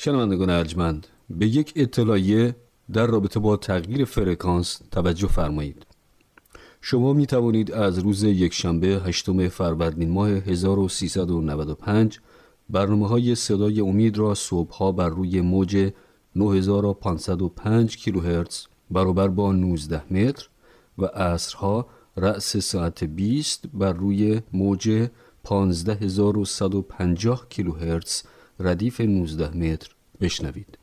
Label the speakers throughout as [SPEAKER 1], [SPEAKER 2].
[SPEAKER 1] شنوندگان ارجمند به یک اطلاعیه در رابطه با تغییر فرکانس توجه فرمایید. شما می توانید از روز یکشنبه هشتم فروردین ماه 1395 برنامه های صدای امید را صبحها بر روی موج 9505 کیلوهرتز برابر با 19 متر و عصرها رأس ساعت 20 بر روی موج 15150 کیلوهرتز ردیف 19 متر بشنوید.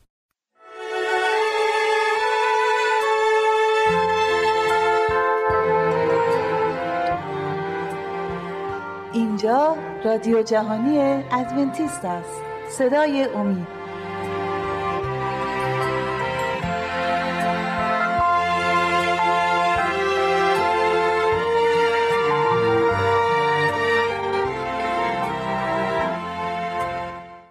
[SPEAKER 2] اینجا رادیو جهانی ادونتیست است صدای امید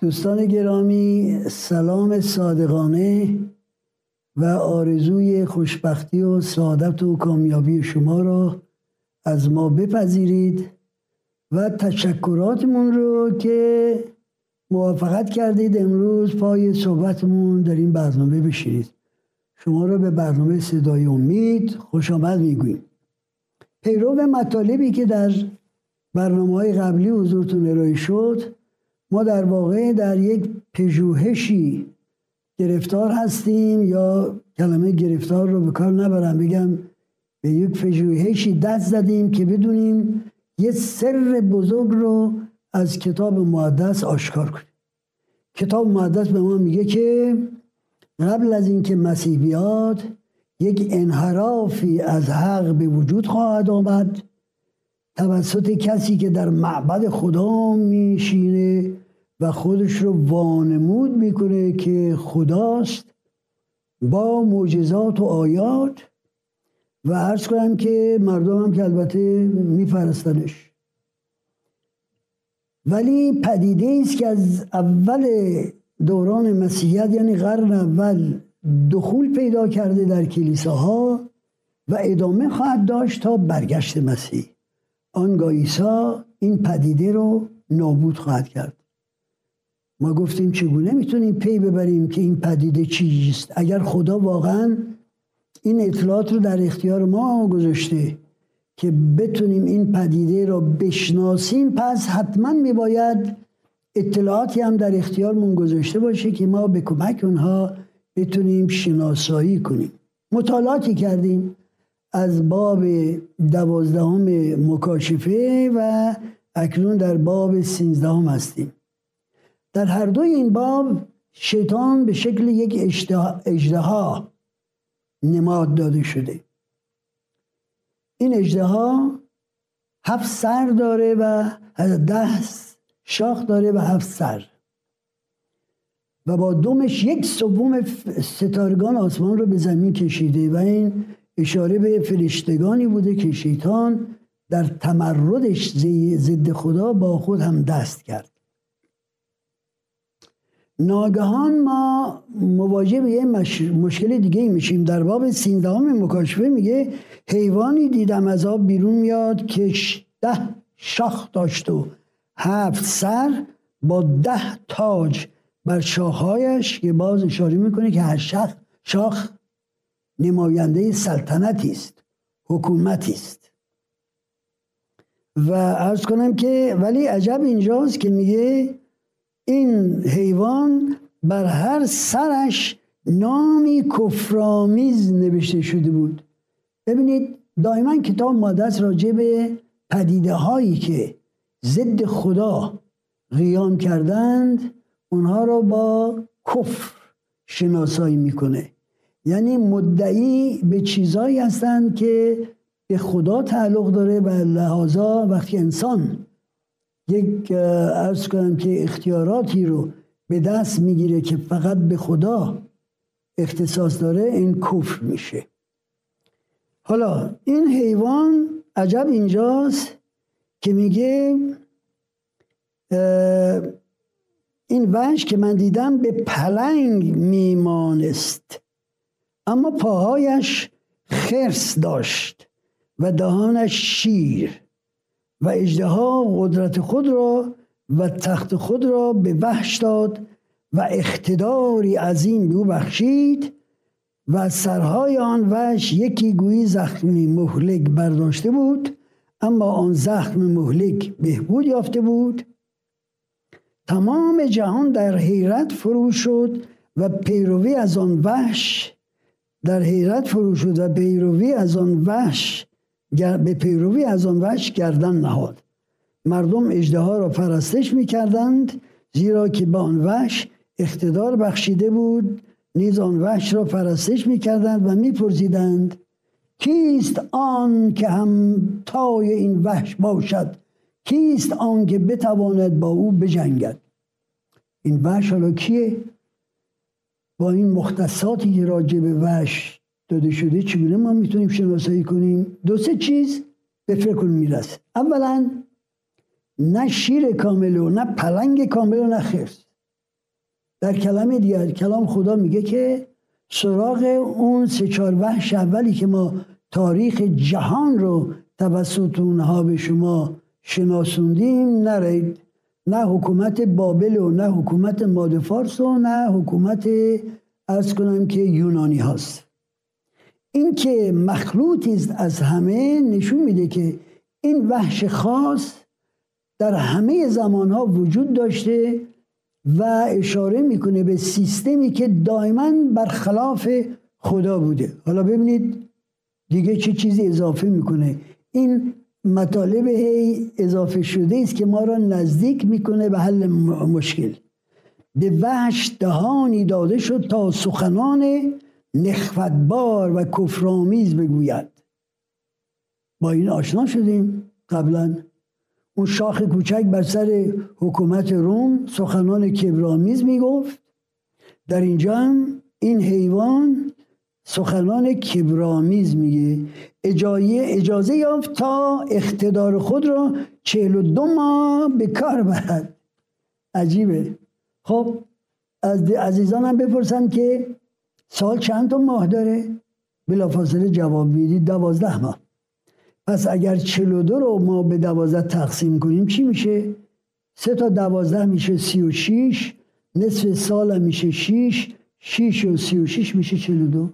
[SPEAKER 3] دوستان گرامی سلام صادقانه و آرزوی خوشبختی و سعادت و کامیابی شما را از ما بپذیرید و تشکراتمون رو که موافقت کردید امروز پای صحبتمون در این برنامه بشیرید شما را به برنامه صدای امید خوش آمد می‌گوییم. پیرو مطالبی که در برنامه های قبلی حضورتون ارائه شد ما در واقع در یک پژوهشی گرفتار هستیم یا کلمه گرفتار رو به کار نبرم بگم به یک پژوهشی دست زدیم که بدونیم یه سر بزرگ رو از کتاب مقدس آشکار کنیم. کتاب مقدس به ما میگه که قبل از اینکه مسیح بیاد یک انحرافی از حق به وجود خواهد آمد. توسط کسی که در معبد خدا میشینه و خودش رو وانمود می‌کنه که خداست با معجزات و آیات و عرض کنم که مردم هم که البته میپرستنش ولی پدیده است که از اول دوران مسیحیت یعنی قرن اول دخول پیدا کرده در کلیساها و ادامه خواهد داشت تا برگشت مسیح. آنگاه عیسی این پدیده رو نابود خواهد کرد. ما گفتیم چگونه می‌تونیم پی ببریم که این پدیده چیست اگر خدا واقعا این اطلاعات رو در اختیار ما گذاشته که بتونیم این پدیده رو بشناسیم پس حتما میباید اطلاعاتی هم در اختیارمون گذاشته باشه که ما به کمک اونها بتونیم شناسایی کنیم. مطالعاتی کردیم از باب دوازدهم مکاشفه و اکنون در باب سینزدهم هستیم. در هر دوی این باب شیطان به شکل یک اجدها نماد داده شده. این اجدها هفت سر داره و ده شاخ داره و هفت سر. و با دومش یک سوم ستارگان آسمان رو به زمین کشیده و این اشاره به فرشتگانی بوده که شیطان در تمردش ضد خدا با خود هم دست کرد. ناگهان ما مواجه به یه مشکل دیگه میشیم. در باب سیندهم مکاشفه میگه حیوانی دیدم از آب بیرون میاد که ده شاخ داشت و هفت سر با ده تاج بر شاخهایش که باز اشاره می‌کنه که هر شاخ, شاخ نماینده سلطنتی است حکومتی است. و ارز کنم که ولی عجب اینجاست که میگه این حیوان بر هر سرش نامی کفرآمیز نوشته شده بود. ببینید دائما کتاب مادس راجع به پدیده هایی که ضد خدا قیام کردند اونها را با کفر شناسایی می‌کنه. یعنی مدعی به چیزایی هستند که به خدا تعلق داره و لحاظا وقتی انسان یک ارز کنم که اختیاراتی رو به دست می‌گیره که فقط به خدا اختصاص داره این کفر میشه. حالا این حیوان عجب اینجاست که میگه این وحش که من دیدم به پلنگ میمانست اما پاهایش خرس داشت و دهانش شیر. و اجدها قدرت خود را و تخت خود را به وحش داد و اقتداری عظیم به او بخشید و سرهای آن وش یکی گویی زخمی مهلک برداشته بود اما آن زخم مهلک بهبود یافته بود. تمام جهان در حیرت فرو شد و پیروی از آن وحش در حیرت فرو شد و پیروی از آن وحش به پیروی از آن وحش گردن نهاد. مردم اجده را پرستش می کردند زیرا که به آن وحش اقتدار بخشیده بود نیز آن وحش را پرستش می کردند و می پرزیدند کیست آن که هم تای این وحش باشد؟ کیست آن که بتواند با او بجنگد؟ این وحش حالا کیه؟ با این مختصاتی که راجع به وحش داده شده چگونه ما می‌تونیم شناسایی کنیم؟ دو سه چیز به فکر می‌رسه. اولا نه شیر کامل و نه پلنگ کامل و نه خرس. در کلام دیگر کلام خدا میگه که سراغ اون سه چهار وحش اولی که ما تاریخ جهان رو توسط اونها به شما شناسوندیم نرید نه حکومت بابل و نه حکومت مادفارس و نه حکومت ارز کنم که یونانی هاست. این که مخلوطی است از همه نشون میده که این وحش خاص در همه زمان ها وجود داشته و اشاره می‌کنه به سیستمی که دائما برخلاف خدا بوده. حالا ببینید دیگه چه چیزی اضافه می‌کنه. این مطالب هی اضافه شده است که ما را نزدیک می‌کنه به حل مشکل. به وحش دهانی داده شد تا سخنان نخوتبار و کفرآمیز بگوید. با این آشنا شدیم قبلا. اون شاخ کوچک بر سر حکومت روم سخنان کبرامیز می‌گفت. در اینجا این حیوان سخنان کبرامیز میگه. اجازه یافت تا اقتدار خود را چهل و دو ماه به کار برد. عجیبه. خب از عزیزانم بپرسن که سال چند تا ماه داره؟ بلافاصله جواب می‌دید دوازده ماه. پس اگر دو رو ما به دوازده تقسیم کنیم چی میشه؟ سه تا دوازده میشه سی و شیش نصف سال میشه شیش شیش و سی و شیش میشه دو.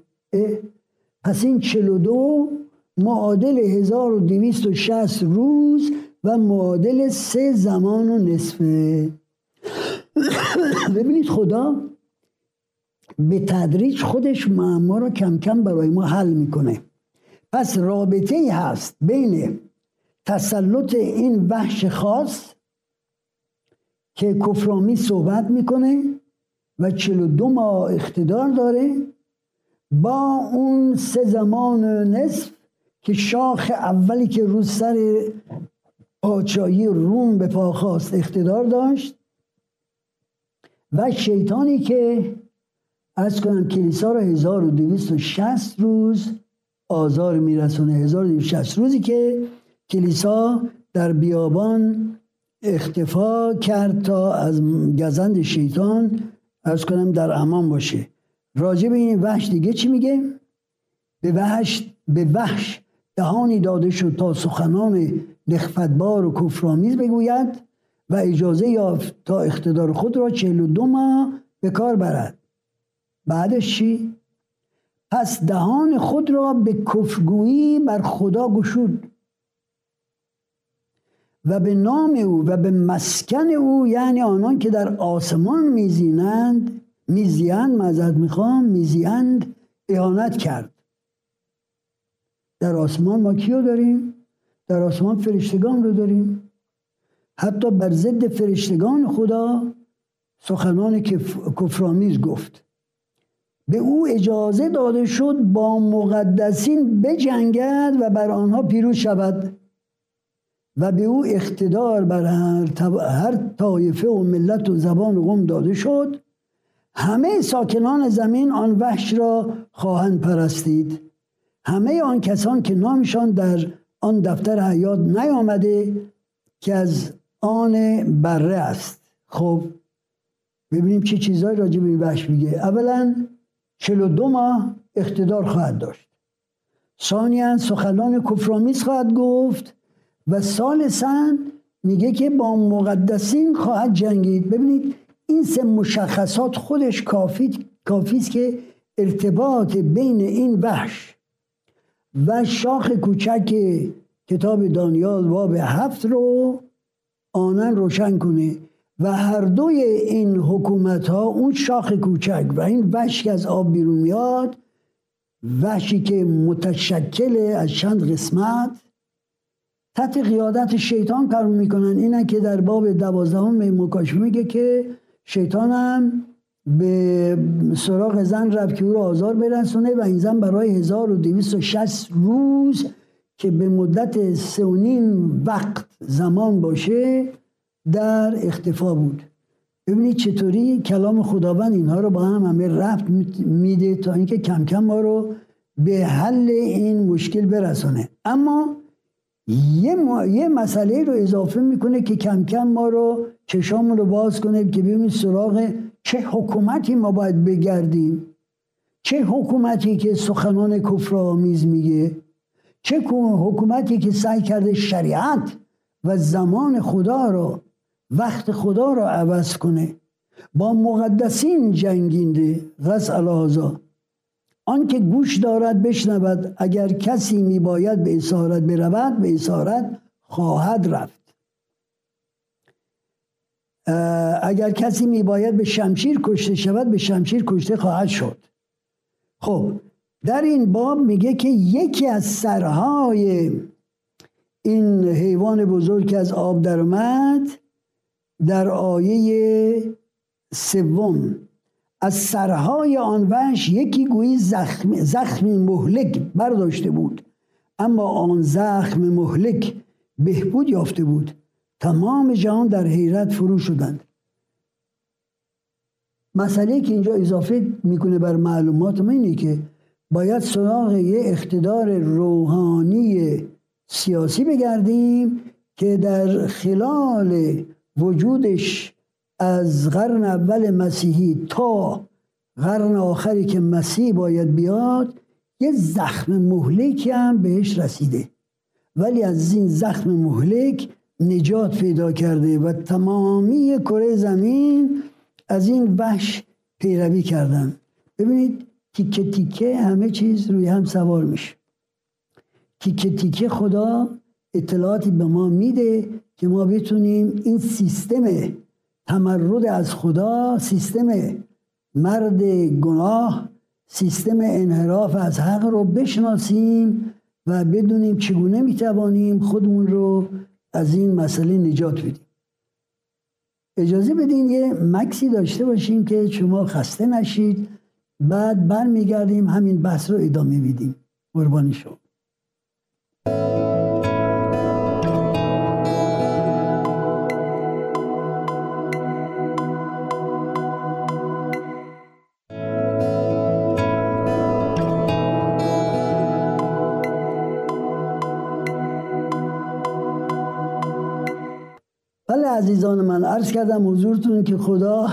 [SPEAKER 3] پس این دو معادل 1260 روز و معادل سه زمان و نصفه. ببینید خدا به تدریج خودش معما رو کم کم برای ما حل می‌کنه. پس رابطه ای هست بین تسلط این وحش خاص که کفرامی صحبت می‌کنه و 42 ماه اقتدار داره با اون سه زمان نصف که شاخ اولی که رو سر پاچایی روم به پا خواست اقتدار داشت و شیطانی که از کنم کلیسا را 1260 روز آزار میرسونه. 1260 روزی که کلیسا در بیابان اختفا کرد تا از گزند شیطان از کنم در امان باشه. راجع به این وحش دیگه چی میگه؟ به وحش به وحش دهانی داده شد تا سخنان نخفتبار و کفرآمیز بگوید و اجازه یافت تا اقتدار خود را چهل و دو ماه به کار برد. بعدش چی؟ پس دهان خود را به کفرگویی بر خدا گشود و به نام او و به مسکن او یعنی آنان که در آسمان میزینند میزیند مزد می‌خوام میزیند اهانت کرد در آسمان ما کیو داریم؟ در آسمان فرشتگان رو داریم حتی بر ضد فرشتگان خدا سخنان کفرآمیز گفت به او اجازه داده شد با مقدسین بجنگد و بر آنها پیروز شود و به او اقتدار بر هر طایفه و ملت و زبان و قوم داده شد. همه ساکنان زمین آن وحش را خواهند پرستید. همه آن کسان که نامشان در آن دفتر حیات نیامده که از آن بره است. خب ببینیم چه چیزهایی راجع به این وحش میگه. اولا دو ماه اقتدار خواهد داشت. ثانیا سخنان کفرامیز خواهد گفت و سال سن میگه که با مقدسین خواهد جنگید. ببینید این سه مشخصات خودش کافی است که ارتباط بین این وحش و شاخ کوچک کتاب دانیال باب هفت رو آنن روشن کنه. و هر دوی این حکومت ها اون شاخ کوچک و این که از آب بیرون میاد وحشی که متشکل از چند قسمت. تحت قیادت شیطان کار می‌کنن. اینه که در باب دوازدهم مکاشفه میگه که شیطان هم به سراغ زن رفت که او رو آزار برسونه و این زن برای 1260 روز که به مدت سه وقت زمان باشه در اختفا بود. ببینید چطوری کلام خداوند اینها رو با هم همه رفت میده تا اینکه کم کم ما رو به حل این مشکل برسانه. اما یه, یه مسئله رو اضافه می‌کنه که کم کم ما رو چشامون رو باز کنه که ببینید سراغ چه حکومتی ما باید بگردیم. چه حکومتی که سخنان کفر آمیز میگه. چه حکومتی که سعی کرده شریعت و زمان خدا رو وقت خدا رو عوض کنه. با مقدسین جنگینده الهازا آن که گوش دارد بشنود. اگر کسی میباید به اسارت برود به اسارت خواهد رفت. اگر کسی میباید به شمشیر کشته شود به شمشیر کشته خواهد شد. خب در این باب میگه که یکی از سرهای این حیوان بزرگ که از آب در اومد در آیه سوم از سرهای آن وحش یکی گویی زخم زخمی مهلک برداشته بود اما آن زخم مهلک بهبود یافته بود. تمام جهان در حیرت فرو شدند. مسئله که اینجا اضافه می‌کنه بر معلومات ما اینه که باید سراغ یه اقتدار روحانی سیاسی بگردیم که در خلال وجودش از قرن اول مسیحی تا قرن آخری که مسیح باید بیاد یه زخم مهلکی هم بهش رسیده. ولی از این زخم مهلک نجات پیدا کرده و تمامی کره زمین از این وحش پیروی کردن. ببینید تیکه تیکه همه چیز روی هم سوار میشه. تیکه تیکه خدا اطلاعاتی به ما میده که ما بتونیم این سیستم تمرد از خدا سیستم مرد گناه سیستم انحراف از حق رو بشناسیم و بدونیم چگونه می‌توانیم خودمون رو از این مسئله نجات بدیم. اجازه بدین یه مکسی داشته باشیم که شما خسته نشید. بعد برمیگردیم همین بحث رو ادامه میدیم. قربانی شما. عزیزان من عرض کردم حضورتون که خدا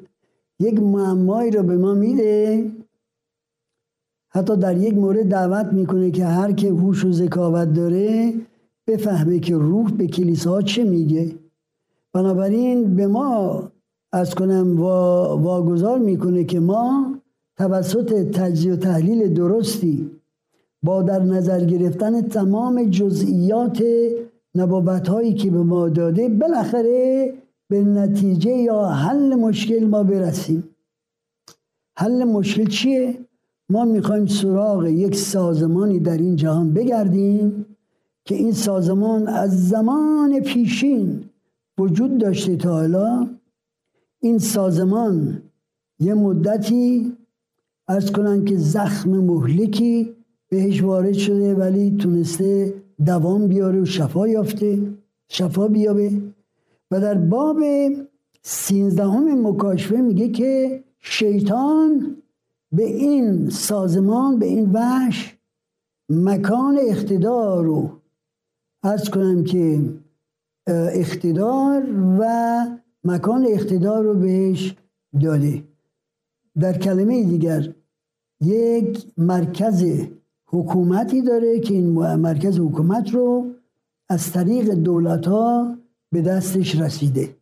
[SPEAKER 3] یک معمایی رو به ما میده. حتی در یک مورد دعوت می‌کنه که هر که هوش و ذکاوت داره بفهمه که روح به کلیسا چه میگه. بنابراین به ما از کنم واگذار می‌کنه که ما توسط تجزیه و تحلیل درستی با در نظر گرفتن تمام جزئیات نبابت هایی که به ما داده بالاخره به نتیجه یا حل مشکل ما برسیم حل مشکل چیه؟ ما می‌خوایم سراغ یک سازمانی در این جهان بگردیم که این سازمان از زمان پیشین وجود داشته تا حالا این سازمان یه مدتی ارز کنن که زخم مهلکی بهش وارد شده ولی تونسته دوام بیاره و شفا یافته شفا بیابه. و در باب سینزدهم مکاشفه میگه که شیطان به این سازمان به این وحش مکان اقتدار رو ارز کنم که اقتدار و مکان اقتدار رو بهش داده. در کلمه دیگر یک مرکز حکومتی داره که این مرکز حکومت رو از طریق دولت ها به دستش رسیده.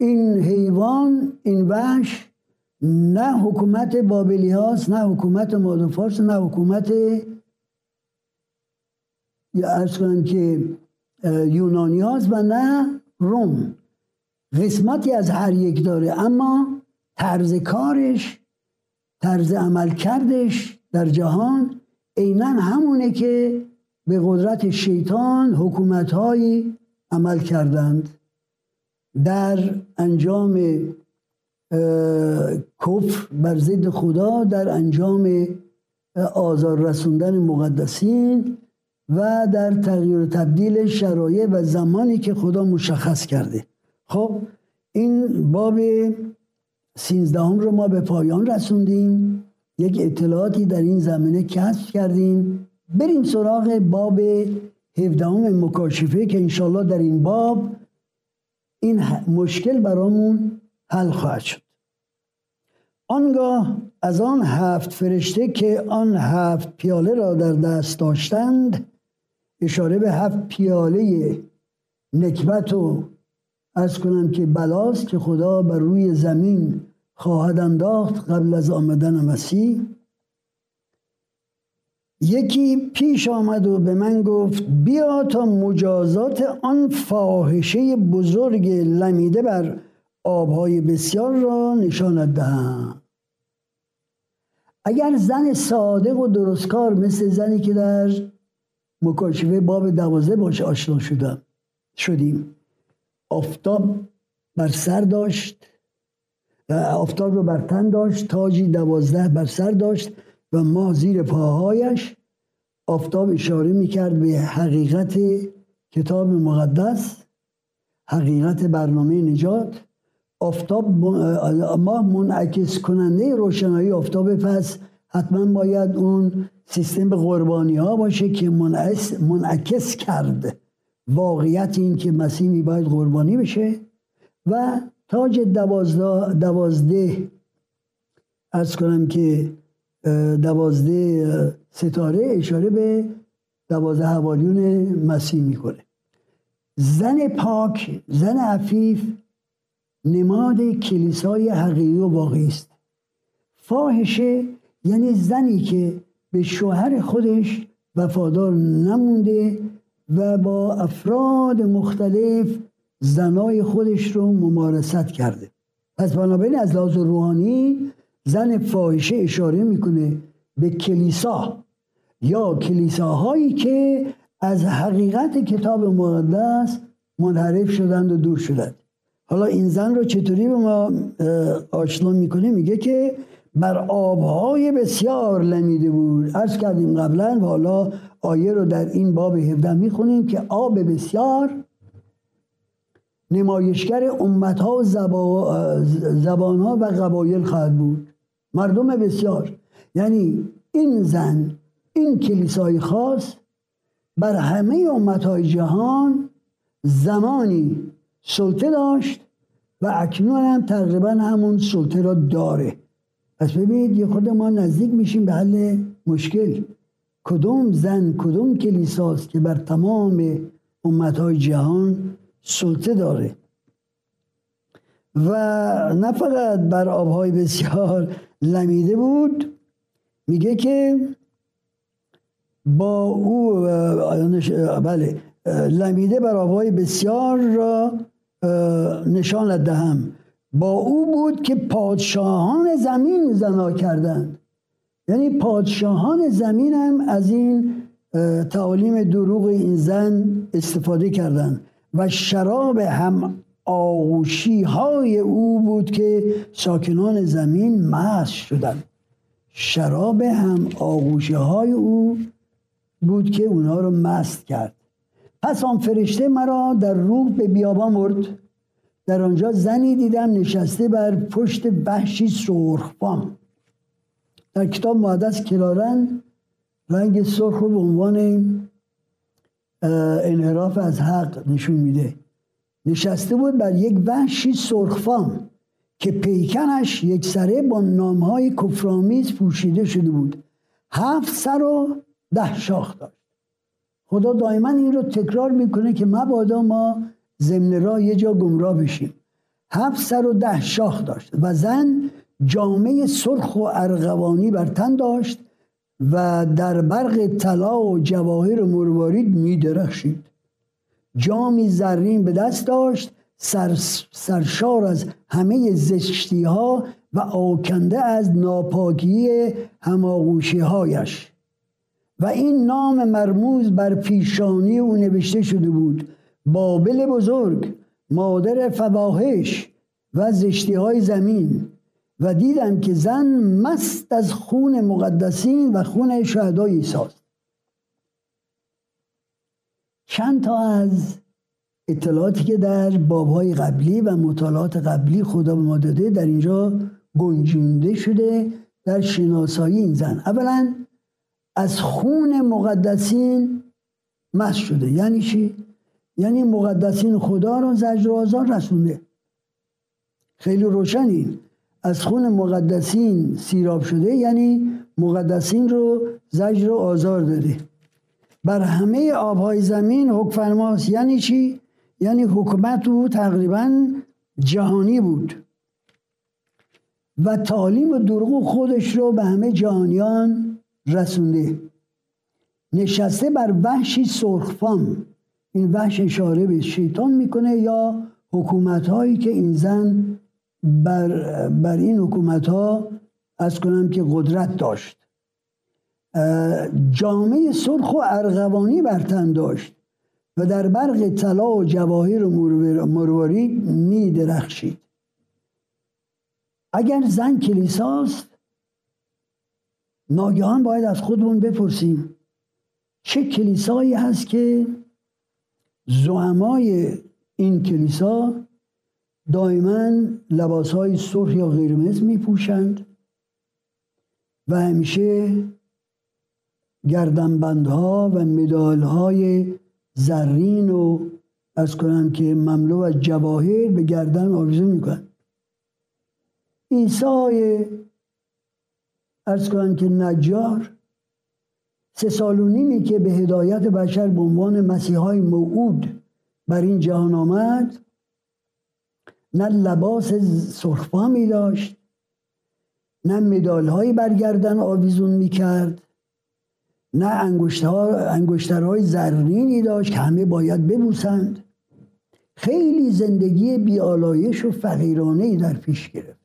[SPEAKER 3] این حیوان این وحش نه حکومت بابلی هاست نه حکومت مادوفارس نه حکومت یا ارز که یونانی هاست و نه روم. قسمتی از هر یک داره اما طرز کارش طرز عمل کردش در جهان عینا همونه که به قدرت شیطان حکومت عمل کردند. در انجام کفر بر ضد خدا در انجام آزار رسوندن مقدسین و در تغییر و تبدیل شرایط و زمانی که خدا مشخص کرده. خب این باب سینزدهم رو ما به پایان رسوندیم. یک اطلاعاتی در این زمینه کسب کردیم. بریم سراغ باب هفدهم مکاشفه که انشالله در این باب این مشکل برامون حل خواهد شد. آنگاه از آن هفت فرشته که آن هفت پیاله را در دست داشتند اشاره به هفت پیاله نکبت و از کنم که بلاست که خدا بر روی زمین خواهد انداخت قبل از آمدن مسیح. یکی پیش آمد و به من گفت بیا تا مجازات آن فاحشه بزرگ لمیده بر آبهای بسیار را نشانت دهم. اگر زن صادق و درستکار مثل زنی که در مکاشفه باب دوازه باش آشنا شدم شدیم. آفتاب بر سر داشت. آفتاب رو بر تن داشت تاجی دوازده بر سر داشت و ما زیر پاهایش آفتاب اشاره می‌کرد به حقیقت کتاب مقدس حقیقت برنامه نجات. آفتاب ما منعکس کننده روشنایی آفتاب پس حتما باید اون سیستم قربانی ها باشه که منعکس کرد واقعیت این که مسیح باید قربانی بشه. و تاج دوازده, دوازده ارز کنم که دوازده ستاره اشاره به دوازده حوالیون مسیح می‌کنه. زن پاک زن عفیف نماد کلیسای حقیقی و واقعی است. فاحشه یعنی زنی که به شوهر خودش وفادار نمونده و با افراد مختلف زنای خودش رو ممارست کرده. پس بنابراین از لحاظ روحانی زن فاحشه اشاره می‌کنه به کلیسا یا کلیساهایی که از حقیقت کتاب مقدس منحرف شدند و دور شدند. حالا این زن رو چطوری به ما آشنا می‌کنه؟ میگه که بر آبهای بسیار لمیده بود. عرض کردیم قبلا و حالا آیه رو در این باب 17 می‌خونیم که آب بسیار نمایشگر امتها و زبان ها و قبایل خواهد بود. مردم بسیار. یعنی این زن این کلیسای خاص بر همه امتهای جهان زمانی سلطه داشت و اکنون هم تقریبا همون سلطه را داره. پس ببینید یه خود ما نزدیک میشیم به حل مشکل. کدوم زن کدوم کلیساست که بر تمام امتهای جهان سلطه داره. و نه فقط بر آبهای بسیار لمیده بود میگه که با او بله لمیده بر آبهای بسیار را نشان دهم. با او بود که پادشاهان زمین زنا کردند. یعنی پادشاهان زمین هم از این تعالیم دروغ این زن استفاده کردند. و شراب هم آغوشی های او بود که ساکنان زمین مست شدند. شراب هم آغوشی های او بود که اونها رو مست کرد. پس آن فرشته مرا در روح به بیابان برد. در آنجا زنی دیدم نشسته بر پشت وحشی سرخفام در کتاب مقدس کرارن رنگ سرخ رو به عنوان انحراف از حق نشون میده. نشسته بود بر یک وحشی سرخفام که پیکنش یک سره با نامهای کفرامیز پوشیده شده بود. هفت سر و ده شاخ داشت. خدا دائما این رو تکرار می‌کنه که مبادا ما ضمن را یه جا گمراه بشیم. هفت سر و ده شاخ داشت و زن جامعه سرخ و ارغوانی بر تن داشت و در برق طلا و جواهر مروارید می درخشید جامی زرین به دست داشت سر سرشار از همه زشتی ها و آکنده از ناپاکی هماغوشی هایش و این نام مرموز بر پیشانی او نوشته شده بود بابل بزرگ مادر فواهش و زشتی های زمین. و دیدم که زن مست از خون مقدسین و خون شهدای ایساست چند تا از اطلاعاتی که در بابهای قبلی و مطالعات قبلی خدا به ما داده در اینجا گنجونده شده در شناسایی این زن. اولا از خون مقدسین مست شده. یعنی چی؟ یعنی مقدسین خدا رو زجر و آزار رسونده. خیلی روشنی. از خون مقدسین سیراب شده یعنی مقدسین رو زجر و آزار داده. بر همه آبهای زمین حکم یعنی چی؟ یعنی حکومت او تقریبا جهانی بود. و تعلیم و دروغ خودش رو به همه جهانیان رسونده. نشسته بر وحشی سرخفام این وحش اشاره به شیطان می‌کنه یا حکومت هایی که این زن بر, بر این حکومت ها از کنم که قدرت داشت. جامعه سرخ و ارغوانی برتن داشت و در برق طلا و جواهر و مروارید می درخشید اگر زن کلیساست ناگهان باید از خودمون بپرسیم. چه کلیسایی هست که زعمای این کلیسا دائما لباس های سرخ یا قرمز می پوشند و همیشه گردنبندها و مدال های زرین و از کنم که مملو از جواهر به گردن آویزون می‌کنن عیسی ارز کنم که نجار سه سال و نیمی که به هدایت بشر به عنوان مسیحای موعود بر این جهان آمد نه لباس سرخپا می داشت نه مدال هایی برگردن آویزون می کرد نه انگشترهای زرینی داشت که همه باید ببوسند. خیلی زندگی بیالایش و فقیرانه ای در پیش گرفت.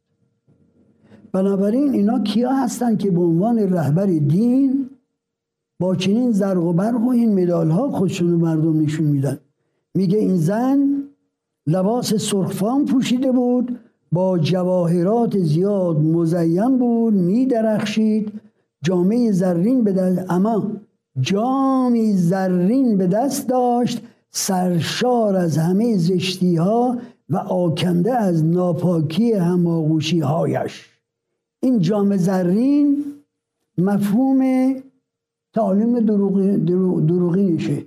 [SPEAKER 3] بنابراین اینا کیا هستند که به عنوان رهبر دین با چنین زرق و برق و این مدال ها خودشون مردم نشون میدن؟ میگه این زن لباس سرخفام پوشیده بود با جواهرات زیاد مزین بود میدرخشید. جامعه زرین به دست اما جامی زرین به دست داشت سرشار از همه زشتی ها و آکنده از ناپاکی هماغوشی هایش این جام زرین مفهوم تعالیم دروغی نشه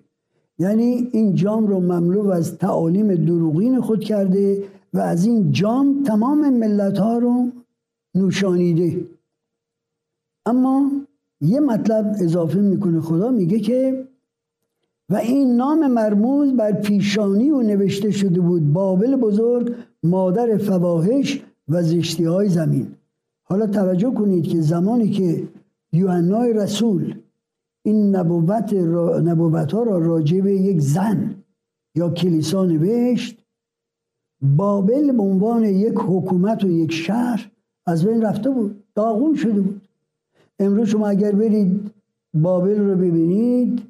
[SPEAKER 3] یعنی این جام رو مملو از تعالیم دروغین خود کرده و از این جام تمام ملت ها رو نوشانیده. اما یه مطلب اضافه می‌کنه. خدا میگه که و این نام مرموز بر پیشانی و نوشته شده بود بابل بزرگ مادر فواهش و زشتی های زمین. حالا توجه کنید که زمانی که یوحنای رسول این نبوت, را، نبوت ها را راجع به یک زن یا کلیسا نوشت. بابل به عنوان یک حکومت و یک شهر از بین رفته بود داغون شده بود. امروز شما اگر برید بابل رو ببینید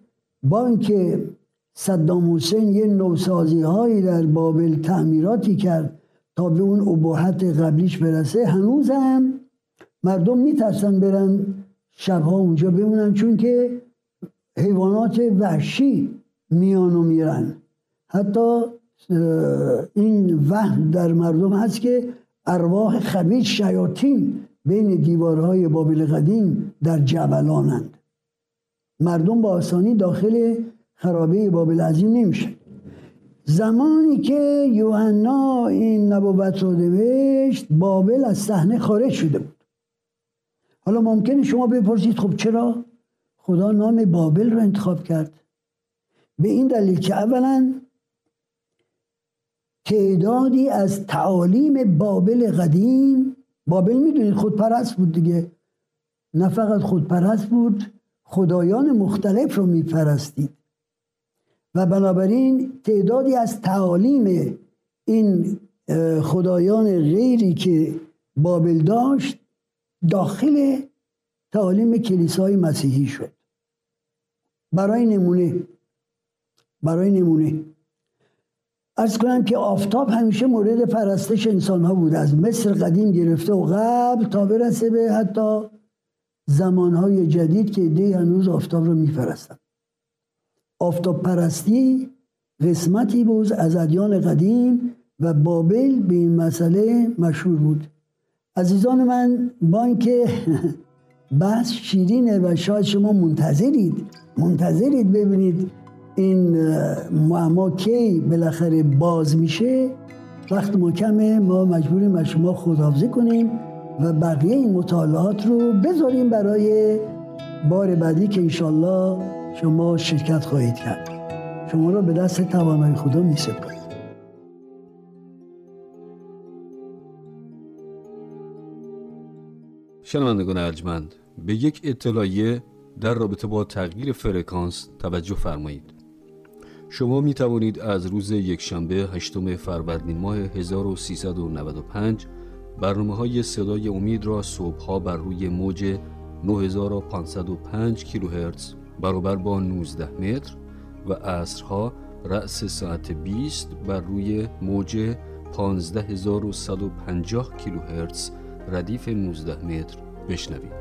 [SPEAKER 3] با اینکه صدام حسین یه نوسازی هایی در بابل تعمیراتی کرد تا به اون ابهت قبلیش برسه هنوز هم مردم میترسن برن شبها اونجا بمونن چون که حیوانات وحشی میان و میرن. حتی این وهم در مردم هست که ارواح خبیث شیاطین بین دیوارهای بابل قدیم در جبلانند. مردم با آسانی داخل خرابه بابل عظیم نمیشه زمانی که یوحنا این نبوت رو نوشت بابل از صحنه خارج شده بود. حالا ممکنه شما بپرسید خب چرا؟ خدا نام بابل رو انتخاب کرد. به این دلیل که اولا تعدادی از تعالیم بابل قدیم بابل می‌دونید خودپرست بود دیگه نه فقط خودپرست بود خدایان مختلف رو میپرستید. و بنابراین تعدادی از تعالیم این خدایان غیری که بابل داشت داخل تعالیم کلیسای مسیحی شد. برای نمونه برای نمونه. ارز کنم که آفتاب همیشه مورد پرستش انسان ها بود. از مصر قدیم گرفته و قبل تا برسه به حتی زمانهای جدید که دی هنوز آفتاب رو میپرستن. آفتاب پرستی قسمتی بود از ادیان قدیم و بابل به این مسئله مشهور بود. عزیزان من با اینکه بحث شیرینه و شاید شما منتظرید منتظرید ببینید این معما کی بالاخره باز میشه وقت ما کمه ما مجبوریم از شما خداحافظی کنیم و بقیه این مطالعات رو بذاریم برای بار بعدی که انشالله شما شرکت خواهید کرد. شما را به دست توانای خدا می
[SPEAKER 1] شنوندگان ارجمند به یک اطلاعیه در رابطه با تغییر فرکانس توجه فرمایید. شما می توانید از روز یکشنبه هشتم فروردین ماه 1395 برنامه های صدای امید را صبحها بر روی موج 9505 کیلوهرتز برابر با 19 متر و عصرها رأس ساعت 20 بر روی موج 15150 کیلوهرتز ردیف 19 متر بشنوید.